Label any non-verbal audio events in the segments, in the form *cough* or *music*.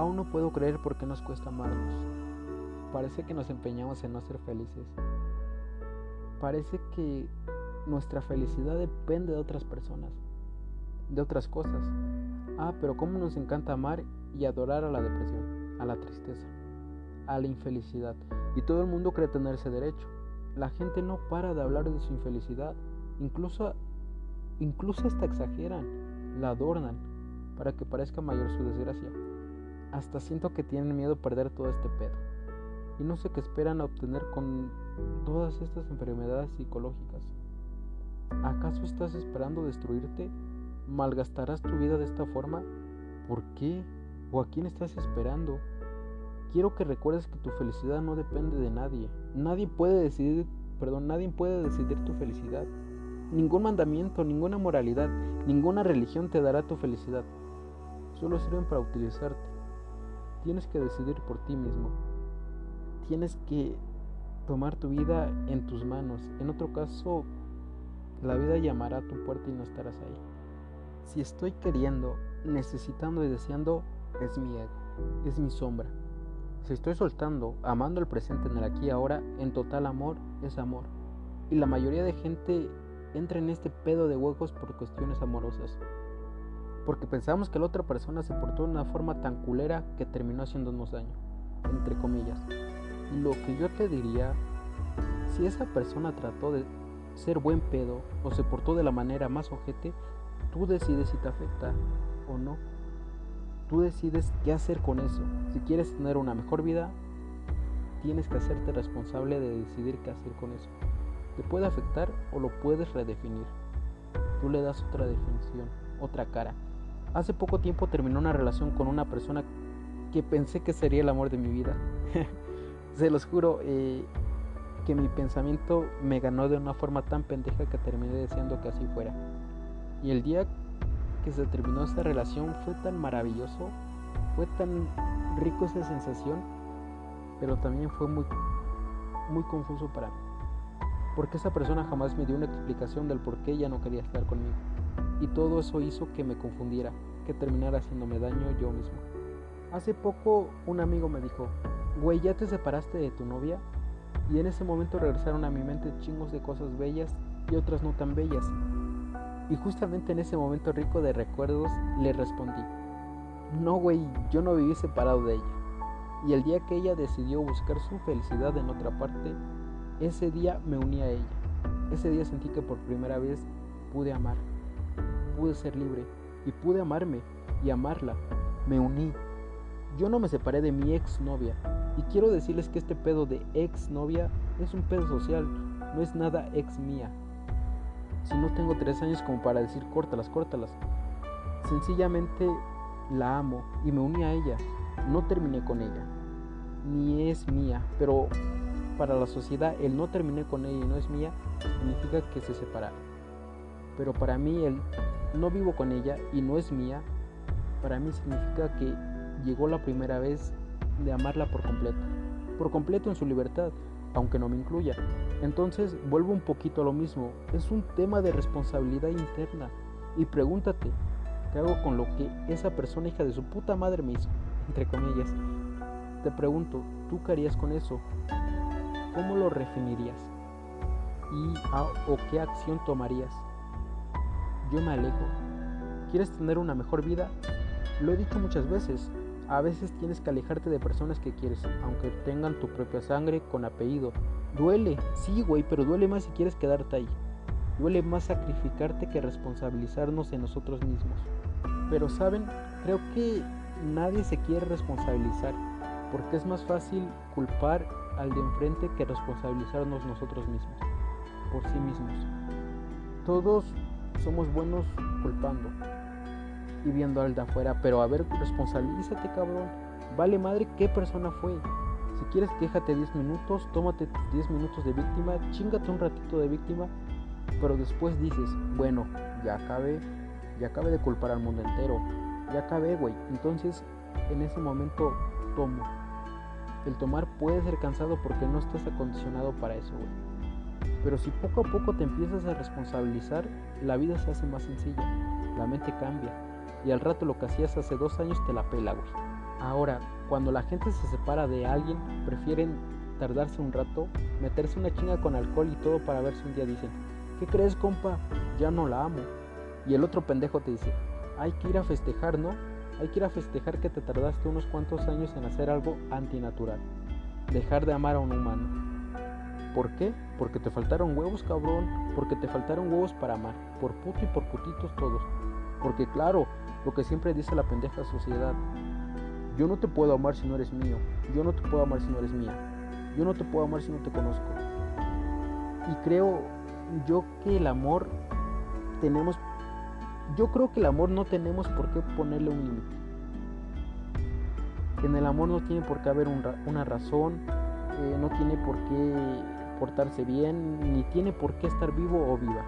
Aún no puedo creer por qué nos cuesta amarnos. Parece que nos empeñamos en no ser felices. Parece que nuestra felicidad depende de otras personas, de otras cosas. Ah, pero cómo nos encanta amar y adorar a la depresión, a la tristeza, a la infelicidad. Y todo el mundo cree tener ese derecho. La gente no para de hablar de su infelicidad. Incluso, incluso hasta exageran, la adornan para que parezca mayor su desgracia. Hasta siento que tienen miedo a perder todo este pedo. Y no sé qué esperan obtener con todas estas enfermedades psicológicas. ¿Acaso estás esperando destruirte? ¿Malgastarás tu vida de esta forma? ¿Por qué? ¿O a quién estás esperando? Quiero que recuerdes que tu felicidad no depende de nadie. Nadie puede decidir, perdón, nadie puede decidir tu felicidad. Ningún mandamiento, ninguna moralidad, ninguna religión te dará tu felicidad. Solo sirven para utilizarte. Tienes que decidir por ti mismo. Tienes que tomar tu vida en tus manos. En otro caso, la vida llamará a tu puerta y no estarás ahí. Si estoy queriendo, necesitando y deseando, es mi ego, es mi sombra. Si estoy soltando, amando el presente en el aquí y ahora, en total amor, es amor. Y la mayoría de gente entra en este pedo de huecos por cuestiones amorosas. Porque pensamos que la otra persona se portó de una forma tan culera que terminó haciéndonos daño, entre comillas. Lo que yo te diría, si esa persona trató de ser buen pedo o se portó de la manera más ojete, tú decides si te afecta o no. Tú decides qué hacer con eso. Si quieres tener una mejor vida, tienes que hacerte responsable de decidir qué hacer con eso. Te puede afectar o lo puedes redefinir. Tú le das otra definición, otra cara. Hace poco tiempo terminé una relación con una persona que pensé que sería el amor de mi vida. *laughs* Se los juro eh, que mi pensamiento me ganó de una forma tan pendeja que terminé deseando que así fuera. Y el día que se terminó esta relación fue tan maravilloso, fue tan rico esa sensación, pero también fue muy, muy confuso para mí. Porque esa persona jamás me dio una explicación del por qué ella no quería estar conmigo. Y todo eso hizo que me confundiera, que terminara haciéndome daño yo mismo. Hace poco un amigo me dijo, güey, ¿ya te separaste de tu novia? Y en ese momento regresaron a mi mente chingos de cosas bellas y otras no tan bellas. Y justamente en ese momento rico de recuerdos le respondí, no güey, yo no viví separado de ella. Y el día que ella decidió buscar su felicidad en otra parte, ese día me uní a ella. Ese día sentí que por primera vez pude amar, pude ser libre y pude amarme y amarla. Me uní. Yo no me separé de mi ex novia. Y quiero decirles que este pedo de ex novia es un pedo social, no es nada ex mía. Si no tengo tres años como para decir córtalas, córtalas. Sencillamente la amo y me uní a ella. No terminé con ella. Ni es mía. Pero para la sociedad el no terminé con ella y no es mía significa que se separaron. Pero para mí el no vivo con ella y no es mía, para mí significa que llegó la primera vez de amarla por completo. Por completo en su libertad aunque no me incluya. Entonces vuelvo un poquito a lo mismo, es un tema de responsabilidad interna. Y pregúntate, ¿qué hago con lo que esa persona hija de su puta madre me hizo? Entre comillas. Te pregunto, ¿tú qué harías con eso? ¿Cómo lo refinirías? ¿Y o qué acción tomarías? Yo me alejo. ¿Quieres tener una mejor vida? Lo he dicho muchas veces, a veces tienes que alejarte de personas que quieres, aunque tengan tu propia sangre con apellido. Duele, sí, güey, pero duele más si quieres quedarte ahí. Duele más sacrificarte que responsabilizarnos en nosotros mismos. Pero saben, creo que nadie se quiere responsabilizar, porque es más fácil culpar al de enfrente que responsabilizarnos nosotros mismos, por sí mismos. Todos somos buenos culpando, y viendo al de afuera, pero a ver, responsabilízate, cabrón. Vale madre qué persona fue. Si quieres, quéjate 10 minutos, tómate tus 10 minutos de víctima, chingate un ratito de víctima, pero después dices, bueno, ya acabé, ya acabé de culpar al mundo entero, ya acabé, güey. Entonces, en ese momento, tomo. El tomar puede ser cansado porque no estás acondicionado para eso, güey. Pero si poco a poco te empiezas a responsabilizar, la vida se hace más sencilla, la mente cambia, y al rato lo que hacías hace dos años te la pela, güey. Ahora, cuando la gente se separa de alguien, prefieren tardarse un rato, meterse una chinga con alcohol y todo para ver si un día dicen, ¿qué crees compa? Ya no la amo. Y el otro pendejo te dice, hay que ir a festejar, ¿no? Hay que ir a festejar que te tardaste unos cuantos años en hacer algo antinatural. Dejar de amar a un humano. ¿Por qué? Porque te faltaron huevos, cabrón. Porque te faltaron huevos para amar. Por puto y por putitos todos. Porque claro, lo que siempre dice la pendeja sociedad. Yo no te puedo amar si no eres mío. Yo no te puedo amar si no eres mía. Yo no te puedo amar si no te conozco. Y creo yo que el amor tenemos yo creo que el amor no tenemos por qué ponerle un límite. En el amor no tiene por qué haber una razón, eh, no tiene por qué portarse bien, ni tiene por qué estar vivo o viva.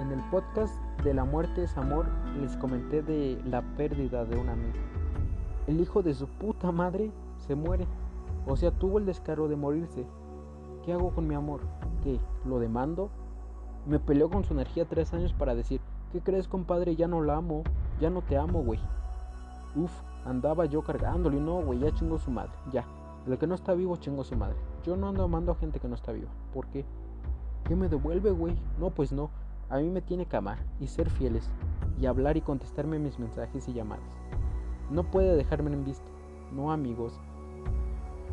En el podcast de La muerte es amor les comenté de la pérdida de un amigo. El hijo de su puta madre se muere. O sea, tuvo el descaro de morirse. ¿Qué hago con mi amor? ¿Qué? ¿Lo demando? Me peleó con su energía tres años para decir, ¿Qué crees, compadre? Ya no la amo. Ya no te amo, güey. Uf, andaba yo cargándolo y no, güey, ya chingó su madre. Ya. El que no está vivo chingó su madre. Yo no ando amando a gente que no está viva. ¿Por qué? ¿Qué me devuelve, güey? No, pues no. A mí me tiene que amar y ser fieles y hablar y contestarme mis mensajes y llamadas. No puede dejarme en visto. No, amigos.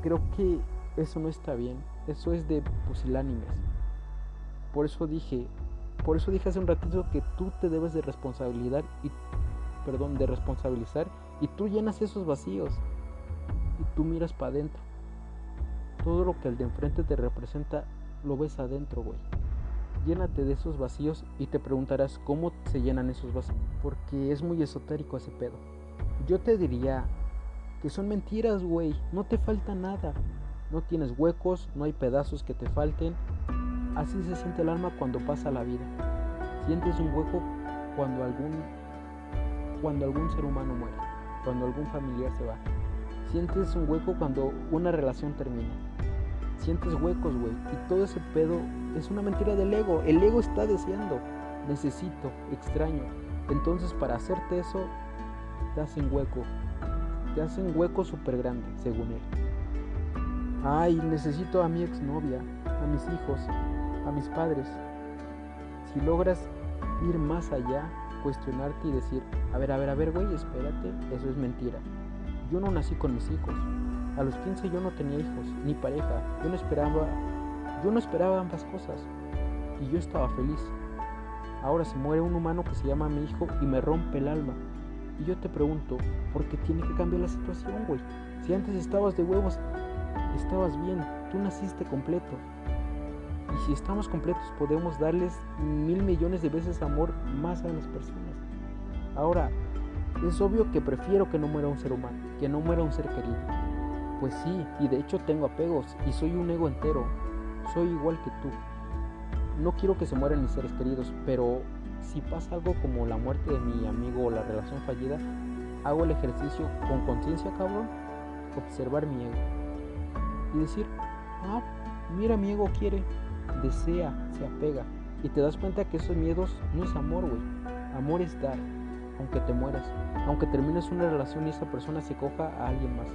Creo que eso no está bien. Eso es de pusilánimes. Por eso dije, por eso dije hace un ratito que tú te debes de responsabilidad y perdón, de responsabilizar y tú llenas esos vacíos y tú miras para adentro. Todo lo que el de enfrente te representa lo ves adentro, güey. Llénate de esos vacíos y te preguntarás cómo se llenan esos vacíos, porque es muy esotérico ese pedo. Yo te diría que son mentiras, güey, no te falta nada. No tienes huecos, no hay pedazos que te falten, Así se siente el alma cuando pasa la vida. Sientes un hueco cuando algún, cuando algún ser humano muere, cuando algún familiar se va. Sientes un hueco cuando una relación termina. Sientes huecos, güey. Y todo ese pedo es una mentira del ego. El ego está deseando. Necesito, extraño. Entonces para hacerte eso, te hacen hueco. Te hacen hueco súper grande, según él. Ay, necesito a mi exnovia, a mis hijos, a mis padres. Si logras ir más allá, cuestionarte y decir, a ver, a ver, a ver, güey, espérate, eso es mentira. Yo no nací con mis hijos. A los 15 yo no tenía hijos, ni pareja. Yo no esperaba, yo no esperaba ambas cosas. Y yo estaba feliz. Ahora se muere un humano que se llama mi hijo y me rompe el alma. Y yo te pregunto, ¿por qué tiene que cambiar la situación, güey? Si antes estabas de huevos, estabas bien, tú naciste completo. Y si estamos completos podemos darles mil millones de veces amor más a las personas. Ahora, es obvio que prefiero que no muera un ser humano, que no muera un ser querido. Pues sí, y de hecho tengo apegos y soy un ego entero. Soy igual que tú. No quiero que se mueran mis seres queridos, pero si pasa algo como la muerte de mi amigo o la relación fallida, hago el ejercicio con conciencia, cabrón, observar mi ego y decir, ah, mira, mi ego quiere, desea, se apega. Y te das cuenta que esos miedos no es amor, güey. Amor es dar, aunque te mueras. Aunque termines una relación y esa persona se coja a alguien más.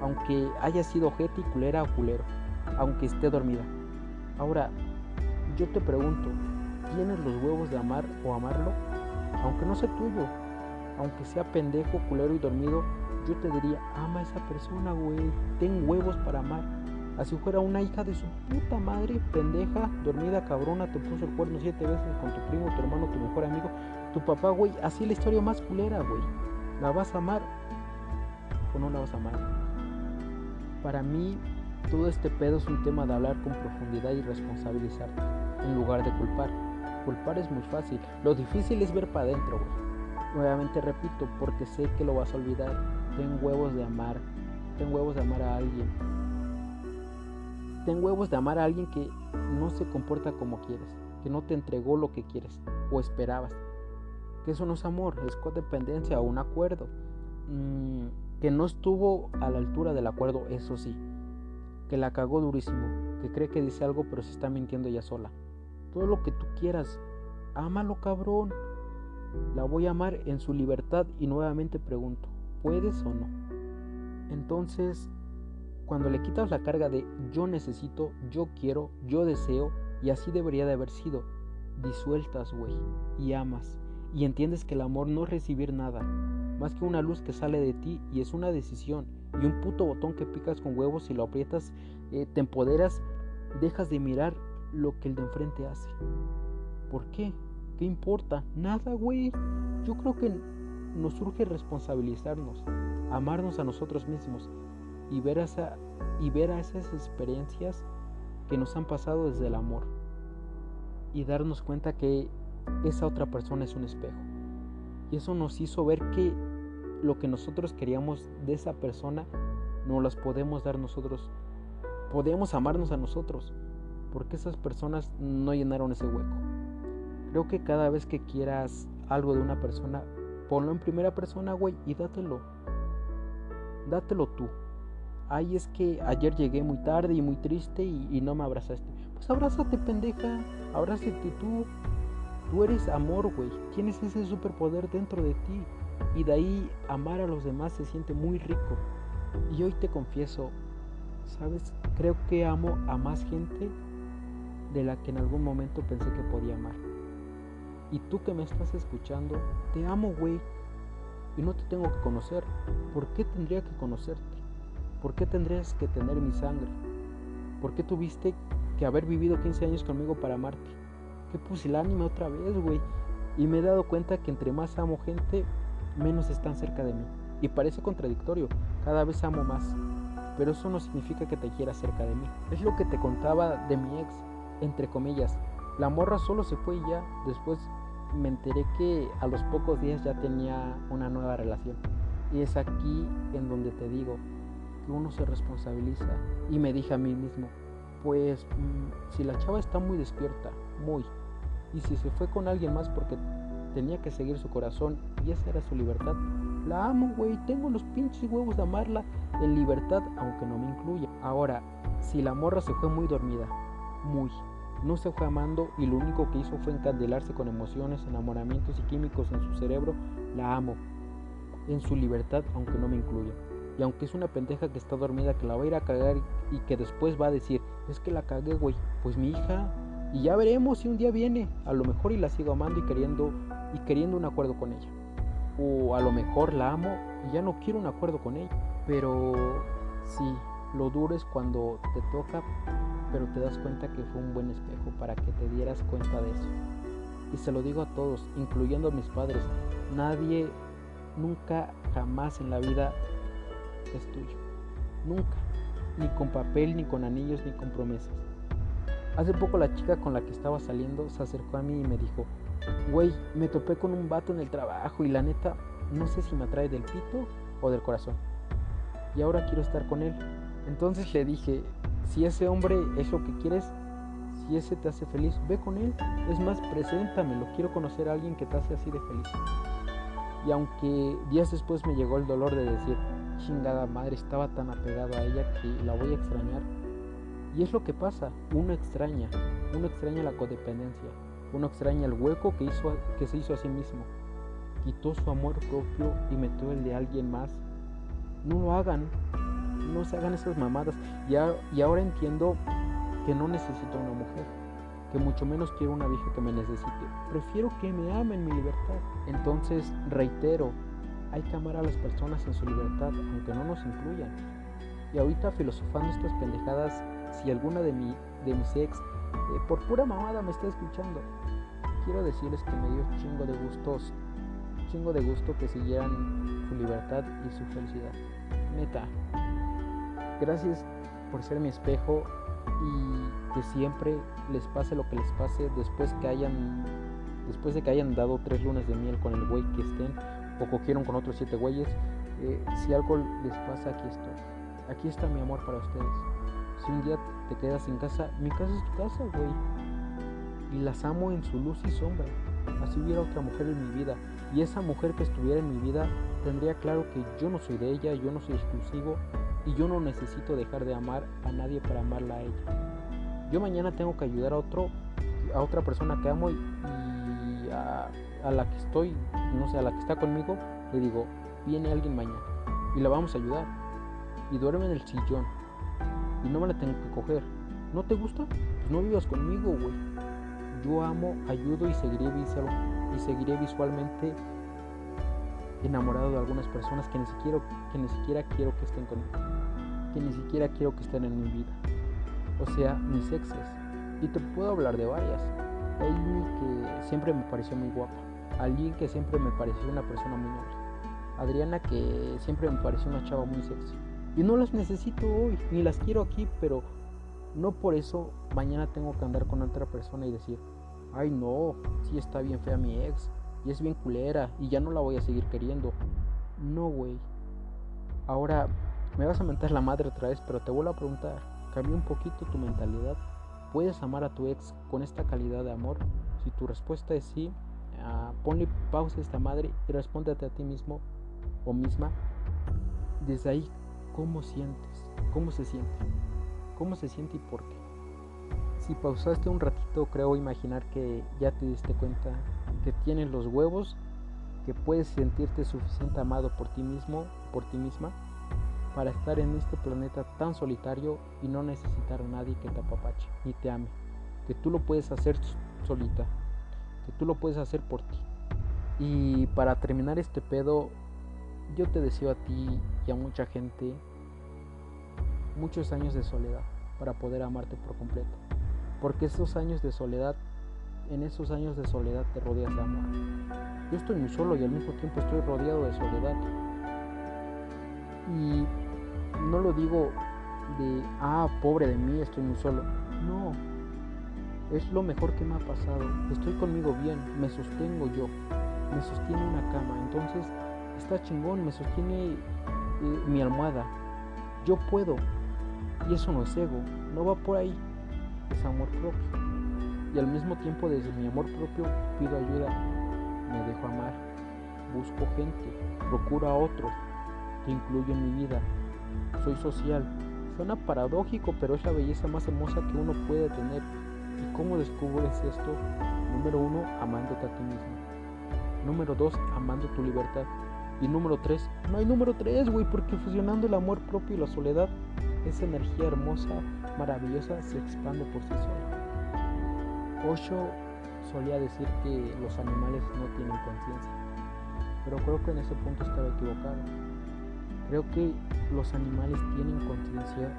Aunque haya sido ojete y culera o culero. Aunque esté dormida. Ahora, yo te pregunto, ¿tienes los huevos de amar o amarlo? Aunque no sea tuyo. Aunque sea pendejo, culero y dormido, yo te diría, ama a esa persona, güey. Ten huevos para amar. Así fuera una hija de su puta madre, pendeja, dormida, cabrona, te puso el cuerno siete veces con tu primo, tu hermano, tu mejor amigo, tu papá, güey. Así la historia más culera, güey. ¿La vas a amar o no la vas a amar? Para mí, todo este pedo es un tema de hablar con profundidad y responsabilizarte, en lugar de culpar. Culpar es muy fácil, lo difícil es ver para adentro, güey. Nuevamente repito, porque sé que lo vas a olvidar. Ten huevos de amar, ten huevos de amar a alguien, Ten huevos de amar a alguien que no se comporta como quieres, que no te entregó lo que quieres o esperabas. Que eso no es amor, es codependencia o un acuerdo. Mm, que no estuvo a la altura del acuerdo, eso sí. Que la cagó durísimo, que cree que dice algo pero se está mintiendo ella sola. Todo lo que tú quieras, ámalo cabrón. La voy a amar en su libertad y nuevamente pregunto, ¿puedes o no? Entonces, cuando le quitas la carga de yo necesito, yo quiero, yo deseo, y así debería de haber sido, disueltas, güey, y amas, y entiendes que el amor no es recibir nada, más que una luz que sale de ti y es una decisión, y un puto botón que picas con huevos y lo aprietas, eh, te empoderas, dejas de mirar lo que el de enfrente hace. ¿Por qué? ¿Qué importa? Nada, güey. Yo creo que nos surge responsabilizarnos, amarnos a nosotros mismos y ver, esa, y ver a esas experiencias que nos han pasado desde el amor y darnos cuenta que esa otra persona es un espejo. Y eso nos hizo ver que lo que nosotros queríamos de esa persona no las podemos dar nosotros. Podemos amarnos a nosotros porque esas personas no llenaron ese hueco. Creo que cada vez que quieras algo de una persona, ponlo en primera persona, güey, y dátelo. Dátelo tú. Ay, es que ayer llegué muy tarde y muy triste y, no me abrazaste. Pues abrázate, pendeja. Abrázate tú. Tú eres amor, güey. Tienes ese superpoder dentro de ti. Y de ahí amar a los demás se siente muy rico. Y hoy te confieso, ¿sabes? Creo que amo a más gente de la que en algún momento pensé que podía amar. Y tú que me estás escuchando, te amo, güey. Y no te tengo que conocer. ¿Por qué tendría que conocerte? ¿Por qué tendrías que tener mi sangre? ¿Por qué tuviste que haber vivido 15 años conmigo para amarte? Qué pusilánime otra vez, güey. Y me he dado cuenta que entre más amo gente, menos están cerca de mí. Y parece contradictorio, cada vez amo más. Pero eso no significa que te quiera cerca de mí. Es lo que te contaba de mi ex, entre comillas. La morra solo se fue y ya. Después me enteré que a los pocos días ya tenía una nueva relación. Y es aquí en donde te digo que uno se responsabiliza. Y me dije a mí mismo, pues mm, si la chava está muy despierta, muy, y si se fue con alguien más porque tenía que seguir su corazón y esa era su libertad, la amo, güey, tengo los pinches huevos de amarla en libertad, aunque no me incluya. Ahora, si la morra se fue muy dormida, muy, no se fue amando y lo único que hizo fue encandelarse con emociones, enamoramientos y químicos en su cerebro, la amo, en su libertad, aunque no me incluya. Y aunque es una pendeja que está dormida, que la va a ir a cagar y que después va a decir, es que la cagué, güey, pues mi hija, y ya veremos si un día viene, a lo mejor y la sigo amando y queriendo, y queriendo un acuerdo con ella. O a lo mejor la amo y ya no quiero un acuerdo con ella. Pero sí, lo duro es cuando te toca, pero te das cuenta que fue un buen espejo para que te dieras cuenta de eso. Y se lo digo a todos, incluyendo a mis padres, nadie, nunca, jamás en la vida es tuyo. Nunca. Ni con papel, ni con anillos, ni con promesas. Hace poco la chica con la que estaba saliendo se acercó a mí y me dijo, güey, me topé con un vato en el trabajo y la neta, no sé si me atrae del pito o del corazón. Y ahora quiero estar con él. Entonces le dije, si ese hombre es lo que quieres, si ese te hace feliz, ve con él. Es más, preséntamelo. Quiero conocer a alguien que te hace así de feliz. Y aunque días después me llegó el dolor de decir, chingada madre, estaba tan apegado a ella que la voy a extrañar. Y es lo que pasa, uno extraña, uno extraña la codependencia, uno extraña el hueco que, hizo, que se hizo a sí mismo. Quitó su amor propio y metió el de alguien más. No lo hagan, no se hagan esas mamadas. Y, y ahora entiendo que no necesito una mujer, que mucho menos quiero una vieja que me necesite. Prefiero que me amen mi libertad. Entonces, reitero, hay que amar a las personas en su libertad, aunque no nos incluyan. Y ahorita filosofando estas pendejadas, si alguna de, mi, de mis ex, eh, por pura mamada me está escuchando, quiero decirles que me dio chingo de gustos, chingo de gusto que siguieran su libertad y su felicidad. Neta, gracias por ser mi espejo y que siempre les pase lo que les pase después que hayan después de que hayan dado tres lunas de miel con el güey que estén o cogieron con otros siete güeyes, eh, si algo les pasa, aquí estoy. Aquí está mi amor para ustedes. Si un día te quedas en casa, mi casa es tu casa, güey. Y las amo en su luz y sombra. Así hubiera otra mujer en mi vida. Y esa mujer que estuviera en mi vida tendría claro que yo no soy de ella, yo no soy exclusivo y yo no necesito dejar de amar a nadie para amarla a ella. Yo mañana tengo que ayudar a otro, a otra persona que amo y, a, a la que estoy no sé, a la que está conmigo, le digo, viene alguien mañana y la vamos a ayudar. y duerme en el sillón y no me la tengo que coger. ¿No te gusta? Pues no vivas conmigo, güey. Yo amo, ayudo y seguiré, visual, y seguiré visualmente enamorado de algunas personas que ni, siquiera, que ni siquiera quiero que estén conmigo. Que ni siquiera quiero que estén en mi vida. O sea, mis exes. Y te puedo hablar de varias. Amy que siempre me pareció muy guapa. Alguien que siempre me pareció una persona muy noble. Adriana que siempre me pareció una chava muy sexy. Y no las necesito hoy, ni las quiero aquí, pero no por eso mañana tengo que andar con otra persona y decir, ay no, sí está bien fea mi ex, y es bien culera, y ya no la voy a seguir queriendo. No, güey. Ahora me vas a mentar la madre otra vez, pero te vuelvo a preguntar, cambia un poquito tu mentalidad. ¿Puedes amar a tu ex con esta calidad de amor? Si tu respuesta es sí, uh, ponle pausa a esta madre y respóndete a ti mismo o misma. Desde ahí cómo sientes, cómo se siente, cómo se siente y por qué. Si pausaste un ratito, creo imaginar que ya te diste cuenta que tienes los huevos, que puedes sentirte suficiente amado por ti mismo, por ti misma, para estar en este planeta tan solitario y no necesitar a nadie que te apapache ni te ame. Que tú lo puedes hacer solita, que tú lo puedes hacer por ti. Y para terminar este pedo, yo te deseo a ti y a mucha gente muchos años de soledad para poder amarte por completo. Porque esos años de soledad, en esos años de soledad te rodeas de amor. Yo estoy muy solo y al mismo tiempo estoy rodeado de soledad. Y no lo digo de, ah, pobre de mí, estoy muy solo. No, es lo mejor que me ha pasado. Estoy conmigo bien, me sostengo yo, me sostiene una cama. Entonces, está chingón, me sostiene eh, mi almohada. Yo puedo. Y eso no es ego, no va por ahí, es amor propio. Y al mismo tiempo desde mi amor propio pido ayuda, me dejo amar, busco gente, procuro a otros, que incluyo en mi vida, soy social. Suena paradójico, pero es la belleza más hermosa que uno puede tener. ¿Y cómo descubres esto? Número uno, amándote a ti mismo. Número dos, amando tu libertad. Y número 3, no hay número 3, güey, porque fusionando el amor propio y la soledad, esa energía hermosa, maravillosa, se expande por sí sola. Osho solía decir que los animales no tienen conciencia, pero creo que en ese punto estaba equivocado. Creo que los animales tienen conciencia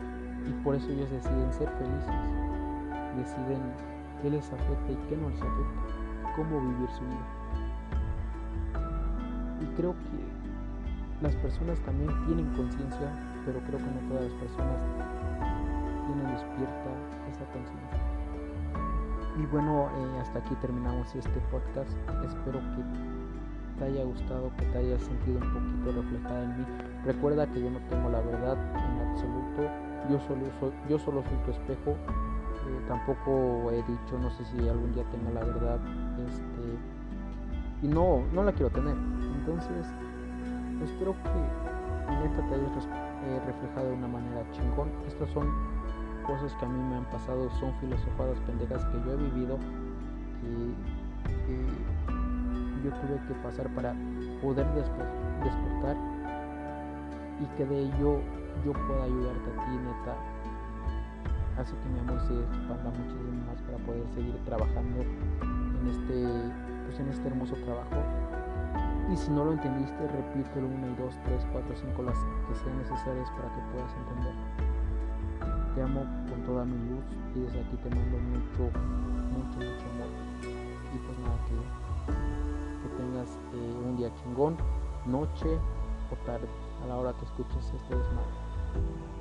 y por eso ellos deciden ser felices, deciden qué les afecta y qué no les afecta, cómo vivir su vida. Y creo que las personas también tienen conciencia, pero creo que no todas las personas tienen despierta esa conciencia. Y bueno, eh, hasta aquí terminamos este podcast. Espero que te haya gustado, que te haya sentido un poquito reflejada en mí. Recuerda que yo no tengo la verdad en absoluto. Yo solo soy, yo solo soy tu espejo. Eh, tampoco he dicho, no sé si algún día tenga la verdad. Este, y no, no la quiero tener. Entonces, espero que neta te hayas reflejado de una manera chingón. Estas son cosas que a mí me han pasado, son filosofadas pendejas que yo he vivido, que, yo tuve que pasar para poder despertar y que de ello yo pueda ayudarte a ti, neta. Hace que mi amor se expanda muchísimo más para poder seguir trabajando en este, pues en este hermoso trabajo y si no lo entendiste, repítelo una y dos, tres, cuatro, cinco, las que sean necesarias para que puedas entender. Te amo con toda mi luz y desde aquí te mando mucho, mucho, mucho amor. Y pues nada, que, que tengas eh, un día chingón, noche o tarde, a la hora que escuches este desmadre.